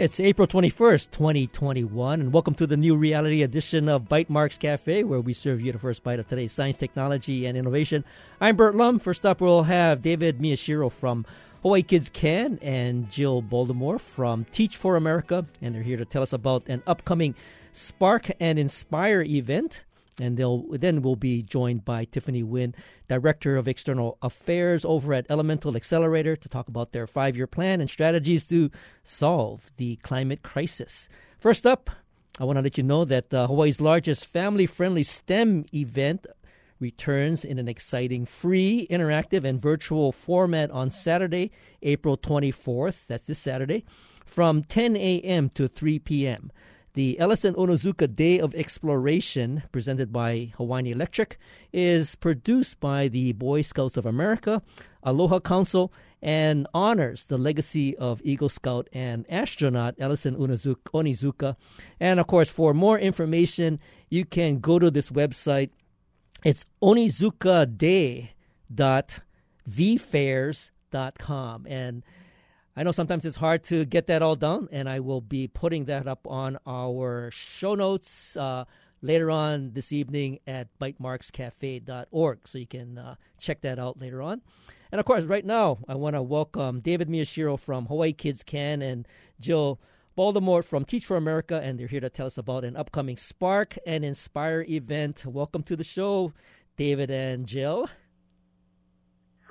It's April 21st, 2021, and welcome to the new reality edition of Bytemarks Cafe, where we serve you the first bite of today's science, technology, and innovation. I'm Burt Lum. First up, we'll have David Miyashiro from Hawaii Kids Can and Jill Baltimore from Teach for America, and they're here to tell us about an upcoming Spark and Inspire event and they'll then we'll be joined by Tiffany Nguyen, Director of External Affairs over at Elemental Accelerator, to talk about their five-year plan and strategies to solve the climate crisis. First up, I want to let you know that uh, Hawaii's largest family-friendly STEM event returns in an exciting free, interactive, and virtual format on Saturday, April 24th. That's this Saturday, from 10 a.m. to 3 p.m. The Ellison Onizuka Day of Exploration, presented by Hawaiian Electric, is produced by the Boy Scouts of America, Aloha Council, and honors the legacy of Eagle Scout and astronaut Ellison Onizuka. And of course, for more information, you can go to this website. It's onizukaday.vfairs.com. And I know sometimes it's hard to get that all done, and I will be putting that up on our show notes uh, later on this evening at bytemarkscafe.org, so you can uh, check that out later on. And of course, right now, I want to welcome David Miyashiro from Hawaii Kids Can and Jill Baltimore from Teach for America, and they're here to tell us about an upcoming Spark and Inspire event. Welcome to the show, David and Jill.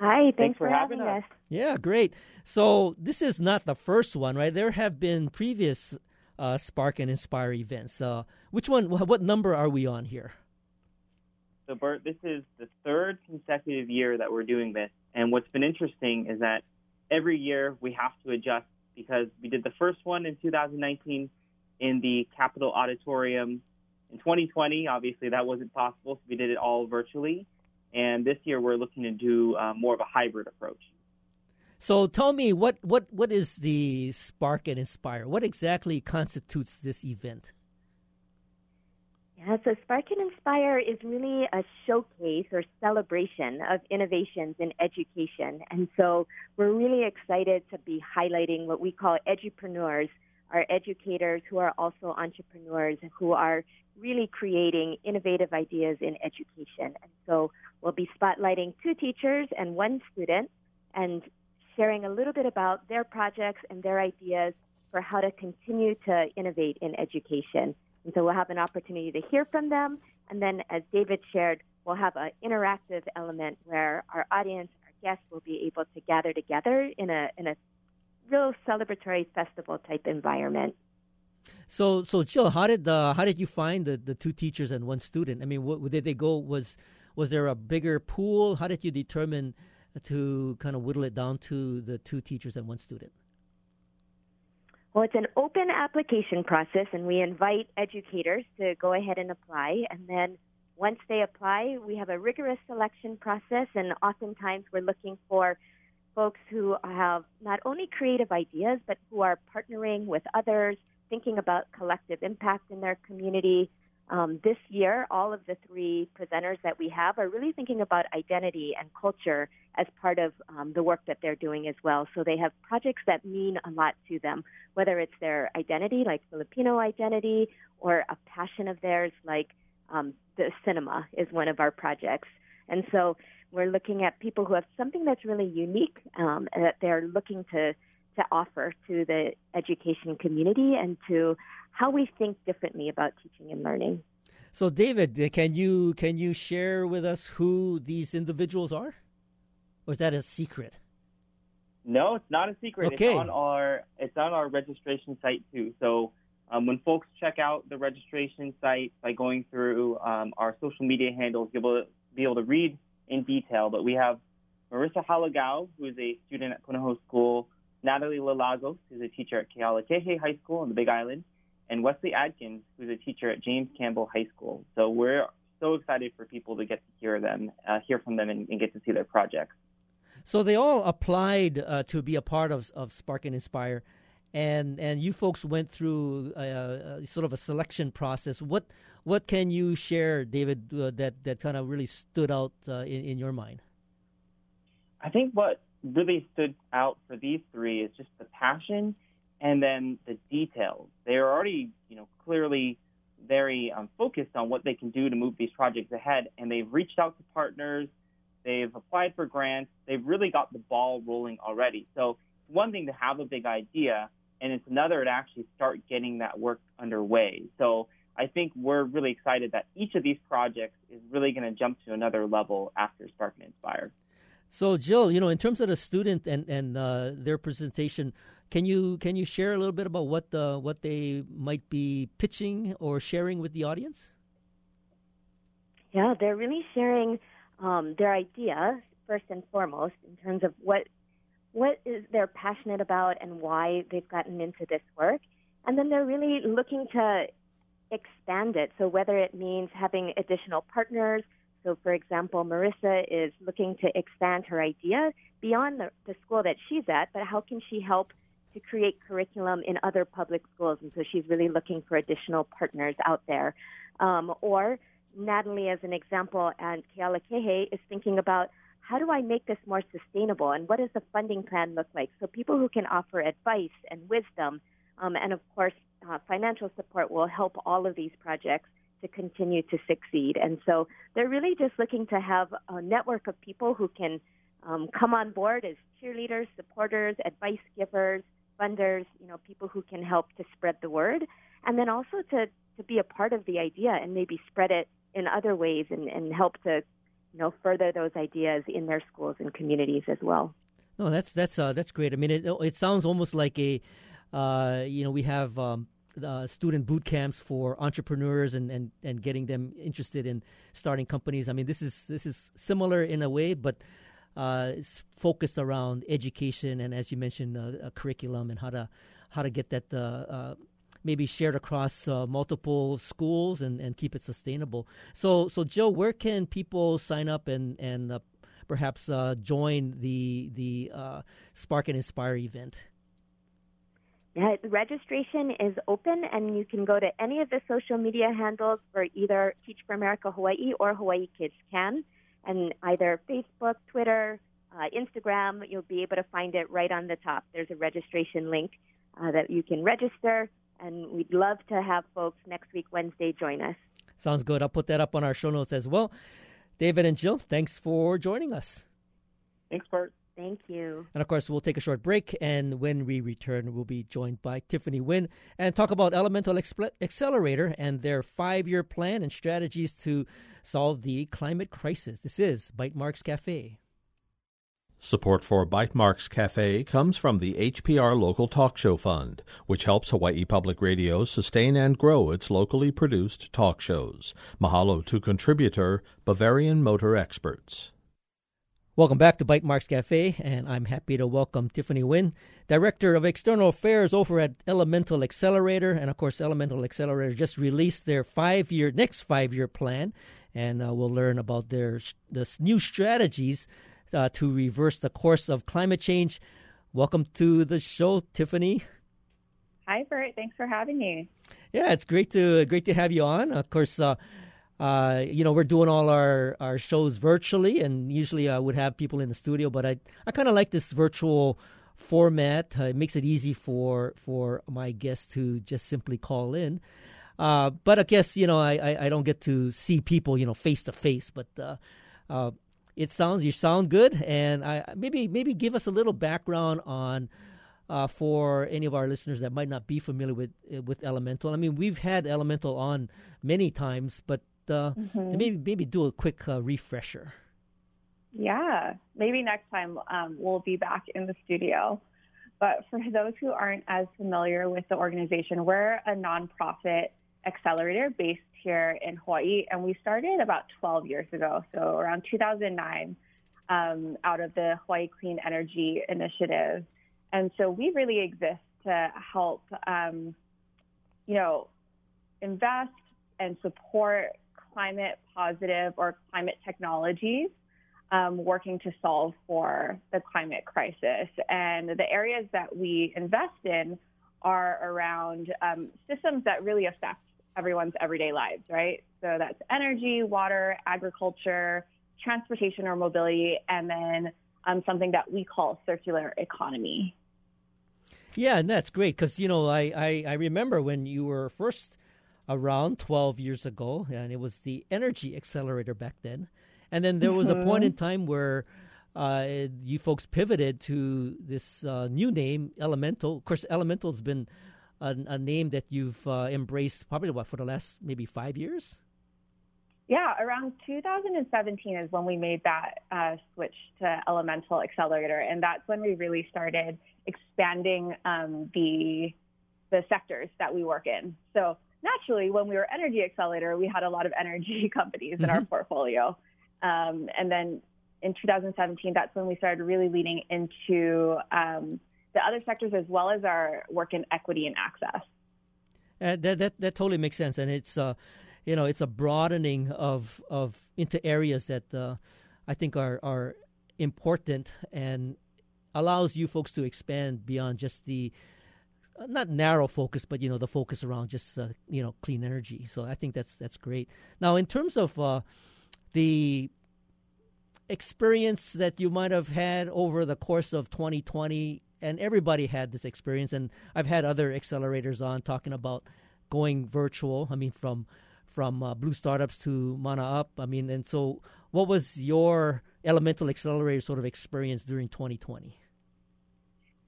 Hi, thanks, thanks for, for, having, having us. us. Yeah, great. So this is not the first one, right? There have been previous uh, Spark and Inspire events. Uh, which one? What number are we on here? So, Burt, this is the third consecutive year that we're doing this. And what's been interesting is that every year we have to adjust because we did the first one in 2019 in the Capitol Auditorium. In 2020, obviously, that wasn't possible, so we did it all virtually. And this year we're looking to do uh, more of a hybrid approach. So tell me what, what, what is the Spark and Inspire? What exactly constitutes this event? Yeah, so Spark and Inspire is really a showcase or celebration of innovations in education. And so we're really excited to be highlighting what we call edupreneurs, our educators who are also entrepreneurs who are really creating innovative ideas in education. And so we'll be spotlighting two teachers and one student and sharing a little bit about their projects and their ideas for how to continue to innovate in education. And so we'll have an opportunity to hear from them. And then, as David shared, we'll have an interactive element where our audience, our guests, will be able to gather together in a, in a real celebratory festival type environment. So, so Jill, how did uh, how did you find the, the two teachers and one student? I mean, what, did they go? Was was there a bigger pool? How did you determine to kind of whittle it down to the two teachers and one student? Well, it's an open application process, and we invite educators to go ahead and apply. And then once they apply, we have a rigorous selection process, and oftentimes we're looking for folks who have not only creative ideas, but who are partnering with others, thinking about collective impact in their community, um, this year, all of the three presenters that we have are really thinking about identity and culture as part of um, the work that they're doing as well. So they have projects that mean a lot to them, whether it's their identity, like Filipino identity, or a passion of theirs, like um, the cinema is one of our projects. And so we're looking at people who have something that's really unique um, that they're looking to to offer to the education community and to how we think differently about teaching and learning. So, David, uh, can you can you share with us who these individuals are, or is that a secret? No, it's not a secret. Okay. It's on our it's on our registration site too. So um, when folks check out the registration site by going through um, our social media handles, you'll be able, to, be able to read in detail. But we have Marissa Halagao, who is a student at Punahou School, Natalie Lalagos, who's a teacher at Kealakehe High School on the Big Island, and Wesley Adkins, who's a teacher at James Campbell High School. So we're so excited for people to get to hear them, uh, hear from them, and, and, get to see their projects. So they all applied uh, to be a part of, of Spark and Inspire, and and you folks went through a, a sort of a selection process. What what can you share, David, uh, that that kind of really stood out uh, in, in your mind? I think what really stood out for these three is just the passion and then the details. They are already, you know, clearly very um, focused on what they can do to move these projects ahead, and they've reached out to partners, they've applied for grants, they've really got the ball rolling already. So it's one thing to have a big idea, and it's another to actually start getting that work underway. So I think we're really excited that each of these projects is really going to jump to another level after Spark and Inspire. So, Jill, you know, in terms of the student and and uh, their presentation, can you can you share a little bit about what uh, what they might be pitching or sharing with the audience? Yeah, they're really sharing um, their idea first and foremost in terms of what what is they're passionate about and why they've gotten into this work, and then they're really looking to expand it. So whether it means having additional partners. So, for example, Marissa is looking to expand her idea beyond the, the school that she's at, but how can she help to create curriculum in other public schools. And so she's really looking for additional partners out there. Um, or Natalie, as an example, and Kealakehe is thinking about how do I make this more sustainable and what does the funding plan look like? So people who can offer advice and wisdom, um, and of course, uh, financial support will help all of these projects to continue to succeed. And so they're really just looking to have a network of people who can um, come on board as cheerleaders, supporters, advice givers, funders, you know, people who can help to spread the word, and then also to, to be a part of the idea and maybe spread it in other ways and, and help to, you know, further those ideas in their schools and communities as well. No, that's that's uh, that's great. I mean, it it sounds almost like a, uh, you know, we have um, uh, student boot camps for entrepreneurs and, and, and getting them interested in starting companies. I mean, this is this is similar in a way, but uh, is focused around education and, as you mentioned, uh, a curriculum and how to how to get that uh, uh maybe shared across uh, multiple schools and, and keep it sustainable. So, so Joe, where can people sign up and and uh, perhaps join the the Spark and Inspire event? Yeah, registration is open, and you can go to any of the social media handles for either Teach for America Hawaii or Hawaii Kids Can and either Facebook, Twitter, uh, Instagram, you'll be able to find it right on the top. There's a registration link uh, that you can register, and we'd love to have folks next week, Wednesday, join us. Sounds good. I'll put that up on our show notes as well. David and Jill, thanks for joining us. Thanks, Bart. Thank you. And of course, we'll take a short break, and when we return, we'll be joined by Tiffany Nguyen and talk about Elemental Accelerator and their five year plan and strategies to solve the climate crisis. This is Bytemarks Cafe. Support for Bytemarks Cafe comes from the HPR Local Talk Show Fund, which helps Hawaii Public Radio sustain and grow its locally produced talk shows. Mahalo to contributor Bavarian Motor Experts. Welcome back to Bytemarks Cafe, and I'm happy to welcome Tiffany Nguyen, Director of External Affairs over at Elemental Accelerator. And of course, Elemental Accelerator just released their five year, next five year plan, and uh, we'll learn about their the new strategies uh, to reverse the course of climate change. Welcome to the show, Tiffany. Hi, Burt. Thanks for having me. Yeah, it's great to great to have you on. Of course, uh, uh, you know, we're doing all our, our shows virtually, and usually I would have people in the studio, but I, I kind of like this virtual format. Uh, it makes it easy for, for my guests to just simply call in. Uh, but I guess, you know, I, I, I, don't get to see people, you know, face to face, but uh, uh, it sounds, you sound good. And I, maybe, maybe give us a little background on, uh, for any of our listeners that might not be familiar with with Elemental. I mean, we've had Elemental on many times, but uh, mm-hmm. maybe maybe do a quick uh, refresher. Yeah, maybe next time um, we'll be back in the studio. But for those who aren't as familiar with the organization, we're a nonprofit accelerator based here in Hawaii, and we started about 12 years ago, so around 2009, um, out of the Hawaii Clean Energy Initiative. And so we really exist to help, um, you know, invest and support climate positive or climate technologies um, working to solve for the climate crisis. And the areas that we invest in are around um, systems that really affect everyone's everyday lives, right? So that's energy, water, agriculture, transportation or mobility, and then um, something that we call circular economy. Yeah, and that's great because you know I, I, I remember when you were first around 12 years ago, and it was the Energy Accelerator back then, and then there was mm-hmm. a point in time where uh, you folks pivoted to this uh, new name, Elemental. Of course, Elemental's been a, a name that you've uh, embraced probably what for the last maybe five years. Yeah, around 2017 is when we made that uh, switch to Elemental Accelerator, and that's when we really started expanding um, the the sectors that we work in. So naturally, when we were Energy Accelerator, we had a lot of energy companies mm-hmm. in our mm-hmm. portfolio, um, and then in 2017, that's when we started really leaning into um, the other sectors as well as our work in equity and access. Uh, that, that that totally makes sense, and it's uh, you know it's a broadening of of into areas that uh, I think are are important and allows you folks to expand beyond just the not narrow focus, but you know the focus around just uh, you know clean energy. So I think that's that's great. Now, in terms of uh, the experience that you might have had over the course of 2020, and everybody had this experience, and I've had other accelerators on talking about going virtual. I mean, from from uh, Blue Startups to Mana Up. I mean, and so what was your Elemental Accelerator sort of experience during 2020?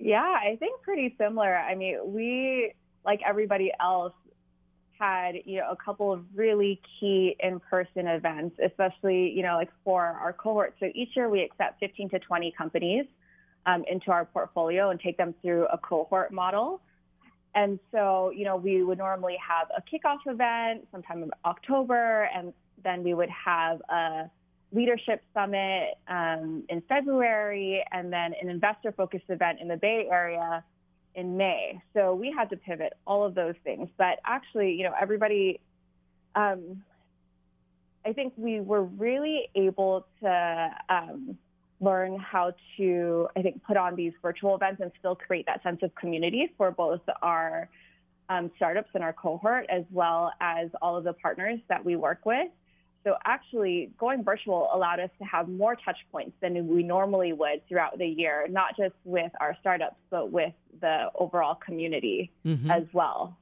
Yeah, I think pretty similar. I mean, we, like everybody else, had you know a couple of really key in-person events, especially you know like for our cohort. So each year we accept 15 to 20 companies um, into our portfolio and take them through a cohort model. And so, you know, we would normally have a kickoff event sometime in October, and then we would have a leadership summit um, in February, and then an investor focused event in the Bay Area in May. So we had to pivot all of those things. But actually, you know, everybody, um, I think we were really able to um, learn how to, I think, put on these virtual events and still create that sense of community for both our um, startups and our cohort, as well as all of the partners that we work with. So actually, going virtual allowed us to have more touch points than we normally would throughout the year, not just with our startups, but with the overall community mm-hmm. as well.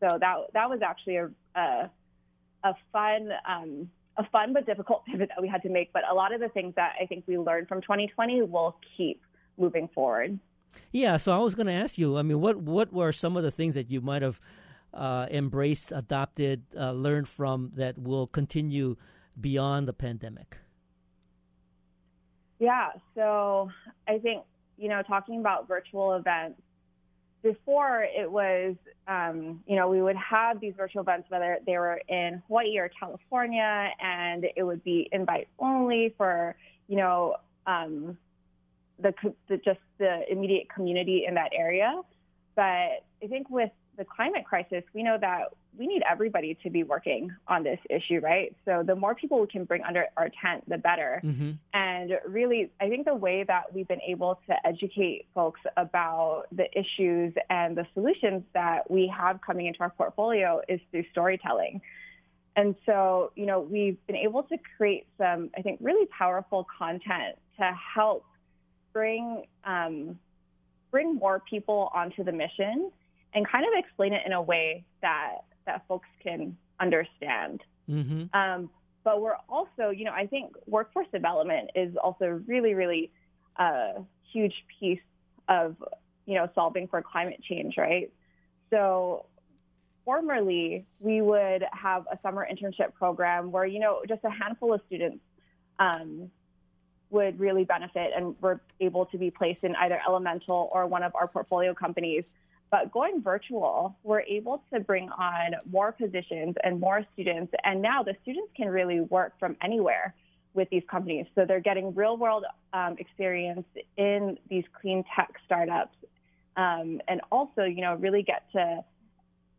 So that that was actually a a, a fun um, a fun but difficult pivot that we had to make. But a lot of the things that I think we learned from 2020 will keep moving forward. Yeah, so I was going to ask you. I mean, what what were some of the things that you might have uh, embraced, adopted, uh, learned from that will continue beyond the pandemic? Yeah, so I think you know talking about virtual events before it was, um, you know, we would have these virtual events, whether they were in Hawaii or California, and it would be invite only for, you know, um, the, the just the immediate community in that area. But I think with the climate crisis, we know that we need everybody to be working on this issue, right? So the more people we can bring under our tent, the better. Mm-hmm. And really, I think the way that we've been able to educate folks about the issues and the solutions that we have coming into our portfolio is through storytelling. And so, you know, we've been able to create some, I think, really powerful content to help bring um, bring more people onto the mission and kind of explain it in a way that that folks can understand. Mm-hmm. Um, but we're also, you know, I think workforce development is also really, really a uh, huge piece of, you know, solving for climate change, right? So formerly, we would have a summer internship program where, you know, just a handful of students um, would really benefit and were able to be placed in either Elemental or one of our portfolio companies but going virtual, we're able to bring on more positions and more students. And now the students can really work from anywhere with these companies. So they're getting real world um, experience in these clean tech startups. Um, and also, you know, really get to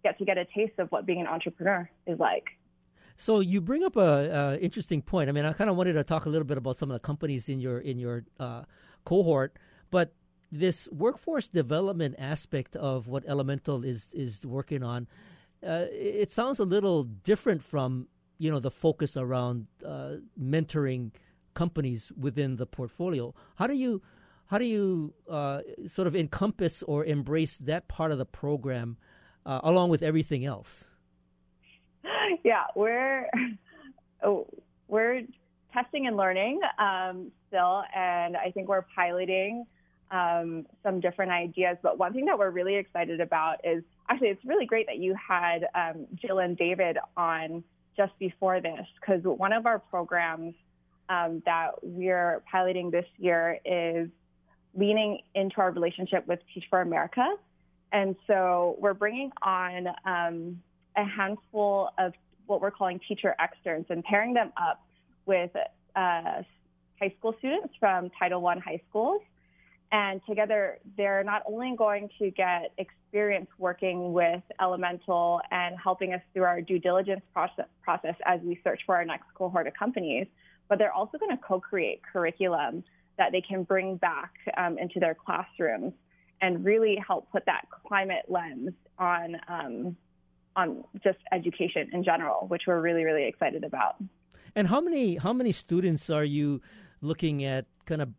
get to get a taste of what being an entrepreneur is like. So you bring up a, a interesting point. I mean, I kind of wanted to talk a little bit about some of the companies in your in your uh, cohort, but this workforce development aspect of what Elemental is is working on, uh, it sounds a little different from you know the focus around uh, mentoring companies within the portfolio. How do you how do you uh, sort of encompass or embrace that part of the program uh, along with everything else? Yeah, we're oh, we're testing and learning um, still, and I think we're piloting um, some different ideas. But one thing that we're really excited about is actually it's really great that you had um, Jill and David on just before this because one of our programs um, that we're piloting this year is leaning into our relationship with Teach for America. And so we're bringing on um, a handful of what we're calling teacher externs and pairing them up with uh, high school students from Title I high schools. And together, they're not only going to get experience working with Elemental and helping us through our due diligence process, process as we search for our next cohort of companies, but they're also going to co create curriculum that they can bring back um, into their classrooms and really help put that climate lens on um, on just education in general, which we're really really excited about. And how many how many students are you looking at kind of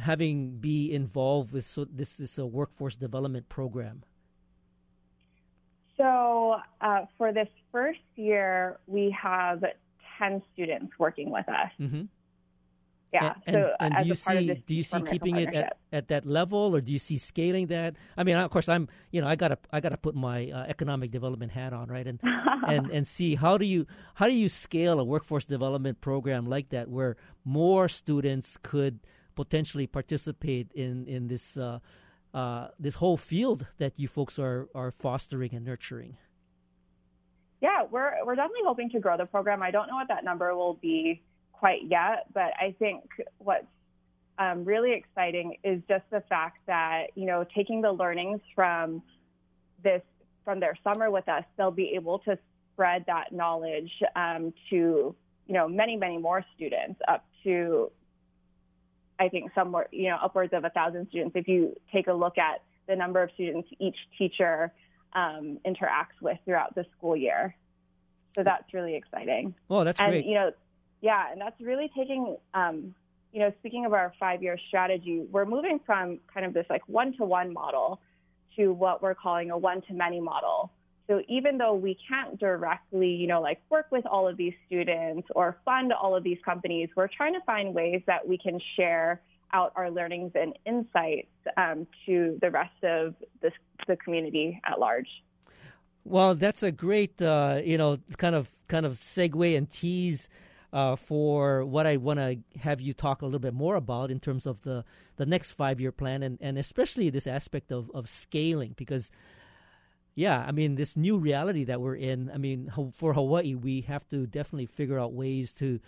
having be involved with so this this a workforce development program? So uh, for this first year, we have ten students working with us. Mm-hmm. Yeah. And, so and, and do you see do you see keeping it at, at that level, or do you see scaling that? I mean, of course, I'm you know I gotta I gotta put my uh, economic development hat on, right, and and and see how do you how do you scale a workforce development program like that where more students could potentially participate in in this uh, uh, this whole field that you folks are are fostering and nurturing. Yeah, we're we're definitely hoping to grow the program. I don't know what that number will be quite yet, but I think what's um, really exciting is just the fact that you know taking the learnings from this from their summer with us, they'll be able to spread that knowledge um, to you know many many more students up to I think somewhere you know upwards of a thousand students. If you take a look at the number of students each teacher um, interacts with throughout the school year, so that's really exciting. Oh, that's and, great. You know, yeah, and that's really taking, um, you know, speaking of our five year strategy, we're moving from kind of this like one to one model to what we're calling a one to many model. So even though we can't directly, you know, like work with all of these students or fund all of these companies, we're trying to find ways that we can share out our learnings and insights um, to the rest of the, the community at large. Well, that's a great, uh, you know, kind of kind of segue and tease uh, for what I want to have you talk a little bit more about in terms of the, the next five year plan and, and especially this aspect of, of scaling because yeah, I mean this new reality that we're in. I mean for Hawaii, we have to definitely figure out ways to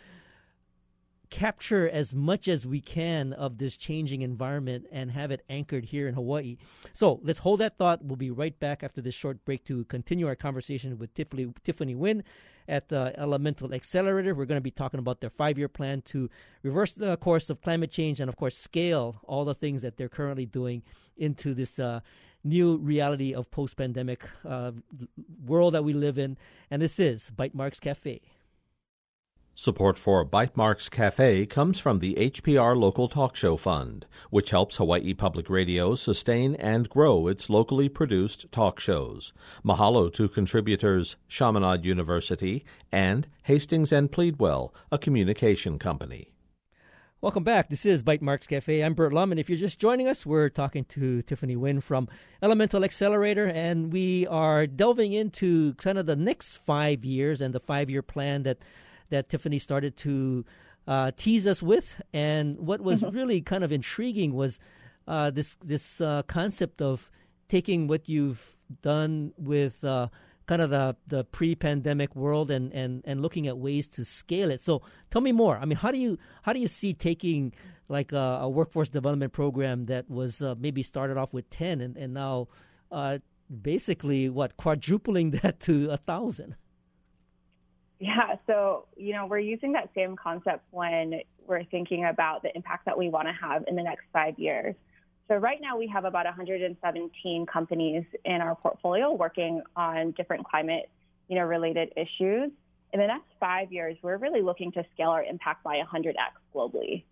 capture as much as we can of this changing environment and have it anchored here in Hawaii. So let's hold that thought. We'll be right back after this short break to continue our conversation with Tiffany, Tiffany Nguyen at the Elemental Accelerator. We're going to be talking about their five year plan to reverse the course of climate change and, of course, scale all the things that they're currently doing into this. Uh, new reality of post pandemic uh, world that we live in. And this is Bytemarks Cafe. Support for Bytemarks Cafe comes from the HPR Local Talk Show Fund, which helps Hawaii Public Radio sustain and grow its locally produced talk shows. Mahalo to contributors Chaminade University and Hastings and Pleadwell, a communication company. Welcome back. This is Bytemarks Cafe. I'm Burt Lum, and if you're just joining us, we're talking to Tiffany Nguyen from Elemental Accelerator, and we are delving into kind of the next five years and the five year plan that that Tiffany started to uh, tease us with. And what was mm-hmm. really kind of intriguing was uh, this this uh, concept of taking what you've done with uh, kind of the, the pre-pandemic world and, and, and looking at ways to scale it. So tell me more. I mean, how do you how do you see taking like a, a workforce development program that was uh, maybe started off with ten and and now uh, basically what quadrupling that to a thousand? Yeah, so you know we're using that same concept when we're thinking about the impact that we want to have in the next five years. So right now we have about 117 companies in our portfolio working on different climate, you know, related issues. In the next five years, we're really looking to scale our impact by 100x globally.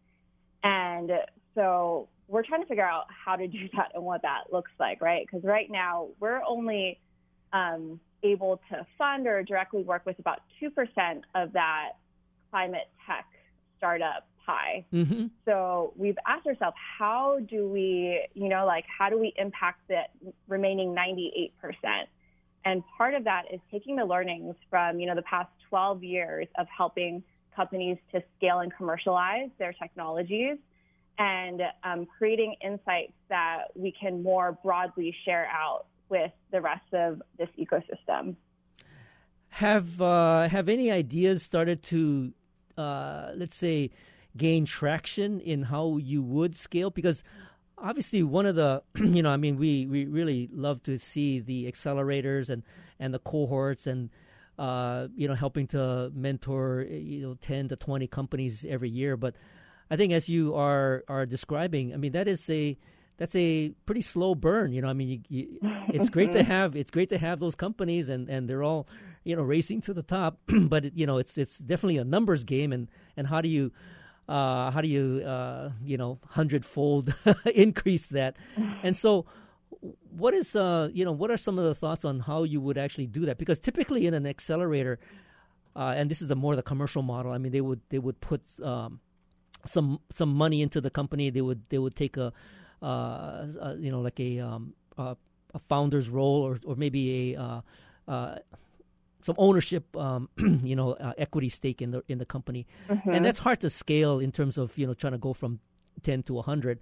And so we're trying to figure out how to do that and what that looks like, right? Because right now we're only um, able to fund or directly work with about 2% of that climate tech startup pie. Mm-hmm. So we've asked ourselves, how do we, you know, like, how do we impact the remaining 98%? And part of that is taking the learnings from, you know, the past 12 years of helping companies to scale and commercialize their technologies and um, creating insights that we can more broadly share out with the rest of this ecosystem. Have uh, have any ideas started to, uh, let's say, gain traction in how you would scale? Because obviously, one of the you know, I mean, we, we really love to see the accelerators and and the cohorts and uh, you know helping to mentor you know ten to twenty companies every year, but I think as you are are describing, I mean that is a that's a pretty slow burn. You know, I mean, you, you, it's great to have it's great to have those companies, and, and they're all you know racing to the top. but it, you know, it's it's definitely a numbers game, and and how do you uh, how do you uh, you know hundredfold increase that? And so, what is uh you know what are some of the thoughts on how you would actually do that? Because typically in an accelerator, uh, and this is the more the commercial model. I mean, they would they would put um, some some money into the company. They would they would take a, uh, a you know like a um, a, founder's role or or maybe a uh, uh, some ownership, um, you know, uh, equity stake in the in the company, mm-hmm. and that's hard to scale in terms of you know trying to go from ten to hundred.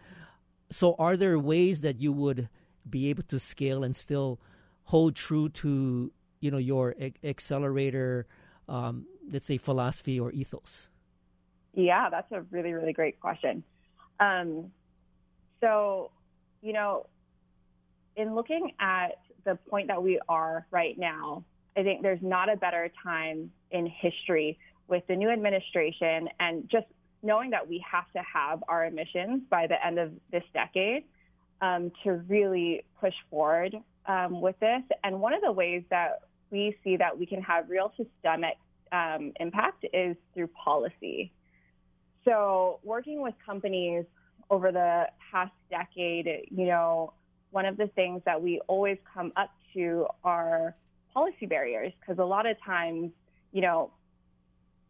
So, are there ways that you would be able to scale and still hold true to you know your accelerator, um, let's say philosophy or ethos? Yeah, that's a really, really great question. Um, so, you know, in looking at the point that we are right now, I think there's not a better time in history with the new administration and just knowing that we have to have our emissions by the end of this decade um, to really push forward um, with this. And one of the ways that we see that we can have real systemic um, impact is through policy. So, working with companies over the past decade, you know, one of the things that we always come up to are policy barriers because a lot of times, you know,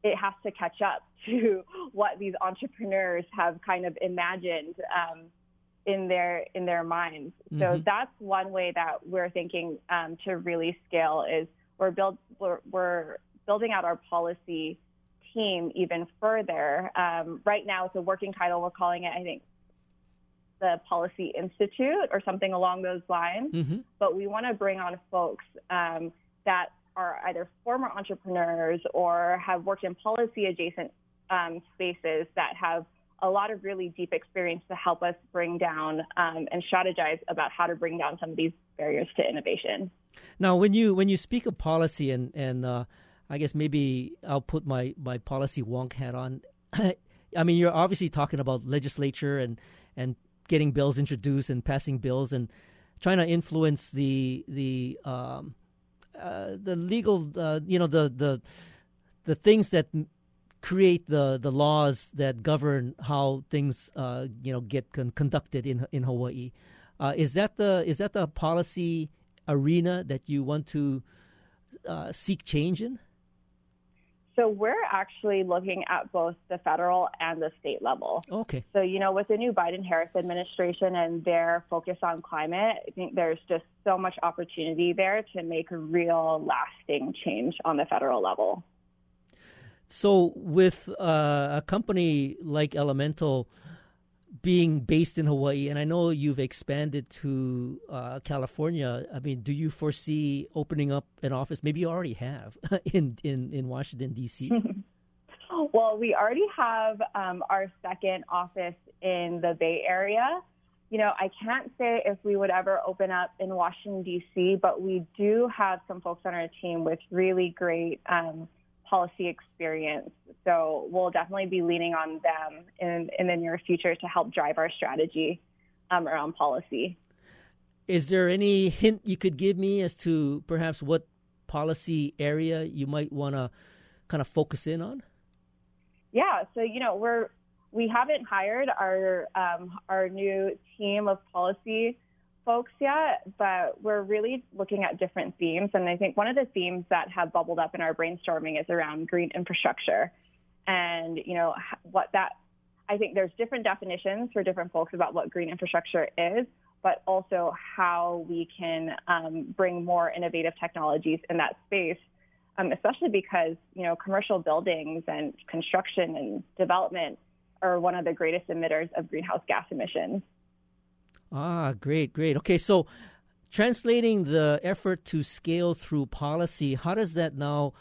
it has to catch up to what these entrepreneurs have kind of imagined um, in their in their minds. Mm-hmm. So that's one way that we're thinking um, to really scale is we're build we're, we're building out our policy team even further. Um, right now, it's a working title. We're calling it, I think, the Policy Institute or something along those lines. Mm-hmm. But we want to bring on folks um, that are either former entrepreneurs or have worked in policy adjacent um, spaces that have a lot of really deep experience to help us bring down um, and strategize about how to bring down some of these barriers to innovation. Now, when you when you speak of policy and and uh, I guess maybe I'll put my, my policy wonk hat on. I mean, you're obviously talking about legislature and, and getting bills introduced and passing bills and trying to influence the the um, uh, the legal uh, you know the the the things that create the the laws that govern how things uh, you know get con- conducted in in Hawaii. Uh, is that the is that the policy arena that you want to uh, seek change in? So we're actually looking at both the federal and the state level. Okay. So, you know, with the new Biden Harris administration and their focus on climate, I think there's just so much opportunity there to make a real lasting change on the federal level. So, with uh, a company like Elemental, being based in Hawaii, and I know you've expanded to uh, California. I mean, do you foresee opening up an office? Maybe you already have in in in Washington D.C. well, we already have um, our second office in the Bay Area. You know, I can't say if we would ever open up in Washington D.C., but we do have some folks on our team with really great. Um, policy experience. So we'll definitely be leaning on them in, in the near future to help drive our strategy um, around policy. Is there any hint you could give me as to perhaps what policy area you might want to kind of focus in on? Yeah, so you know we're we haven't hired our um, our new team of policy folks yet, but we're really looking at different themes. And I think one of the themes that have bubbled up in our brainstorming is around green infrastructure, and you know what that. I think there's different definitions for different folks about what green infrastructure is, but also how we can um, bring more innovative technologies in that space um, especially because you know commercial buildings and construction and development are one of the greatest emitters of greenhouse gas emissions. Ah, great, great. Okay, so translating the effort to scale through policy, how does that now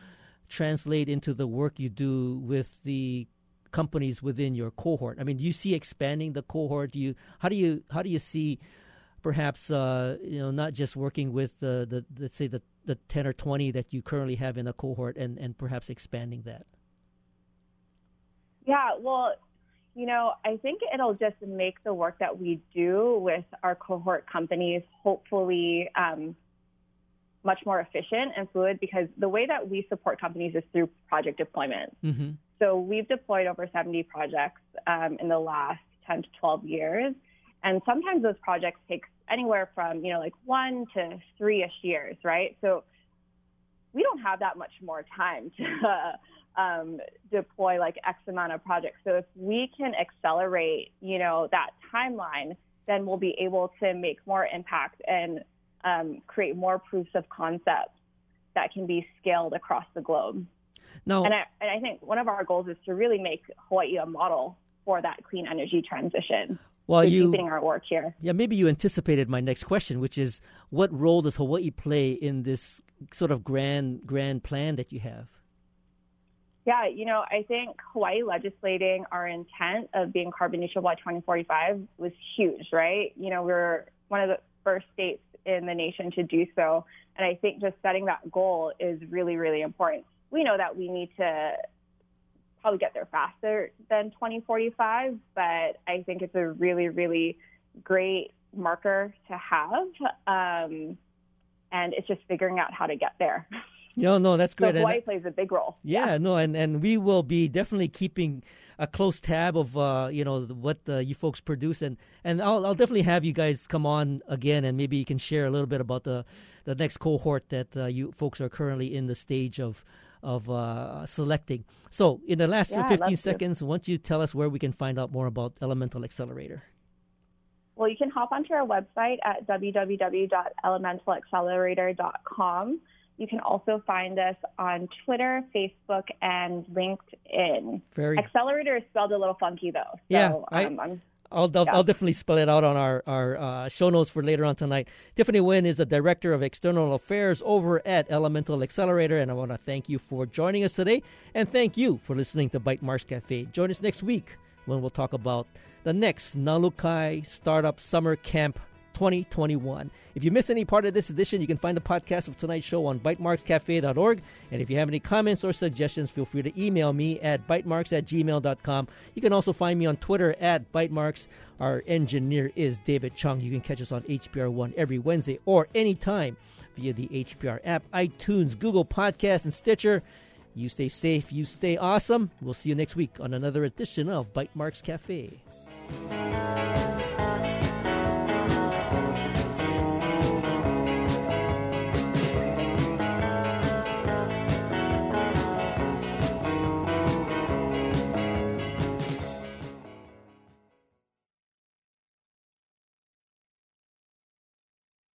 translate into the work you do with the companies within your cohort? I mean, do you see expanding the cohort? Do you how do you how do you see perhaps uh, you know not just working with the, the let's say the the 10 or 20 that you currently have in a cohort and, and perhaps expanding that? Yeah, well, you know, I think it'll just make the work that we do with our cohort companies hopefully um, much more efficient and fluid because the way that we support companies is through project deployment. Mm-hmm. So we've deployed over 70 projects um, in the last 10 to 12 years. And sometimes those projects take anywhere from, you know, like one to three ish years, right? So we don't have that much more time to um, deploy like X amount of projects. So if we can accelerate, you know, that timeline, then we'll be able to make more impact and um, create more proofs of concept that can be scaled across the globe. No. And I, and I think one of our goals is to really make Hawaii a model for that clean energy transition well, you keeping our work here. Yeah, maybe you anticipated my next question, which is, what role does Hawaii play in this sort of grand grand plan that you have? Yeah, you know, I think Hawaii legislating our intent of being carbon neutral by 2045 was huge, right? You know, we're one of the first states in the nation to do so. And I think just setting that goal is really, really important. We know that we need to probably get there faster than 2045, but I think it's a really, really great marker to have. Um, and it's just figuring out how to get there. No, no, that's great. So Hawaii and, plays a big role. Yeah, yeah, no, and, and we will be definitely keeping a close tab of uh, you know what uh, you folks produce, and and I'll I'll definitely have you guys come on again, and maybe you can share a little bit about the the next cohort that uh, you folks are currently in the stage of of uh, selecting. So, in the last yeah, 15 seconds, why don't you tell us where we can find out more about Elemental Accelerator? Well, you can hop onto our website at www.elementalaccelerator.com. You can also find us on Twitter, Facebook, and LinkedIn. Very Accelerator is spelled a little funky though. So, yeah, I, am I'll, I'll, yeah. I'll, definitely spell it out on our, our uh, show notes for later on tonight. Tiffany Nguyen is the Director of External Affairs over at Elemental Accelerator, and I want to thank you for joining us today, and thank you for listening to Bytemarks Cafe. Join us next week when we'll talk about the next Nalukai Startup Summer Camp 2021. If you missed any part of this edition, you can find the podcast of tonight's show on bytemarkscafe.org. And if you have any comments or suggestions, feel free to email me at bytemarks at gmail.com. You can also find me on Twitter at bytemarks. Our engineer is David Chung. You can catch us on HPR One every Wednesday or anytime via the HPR app, iTunes, Google Podcast, and Stitcher. You stay safe, you stay awesome. We'll see you next week on another edition of Bytemarks Cafe.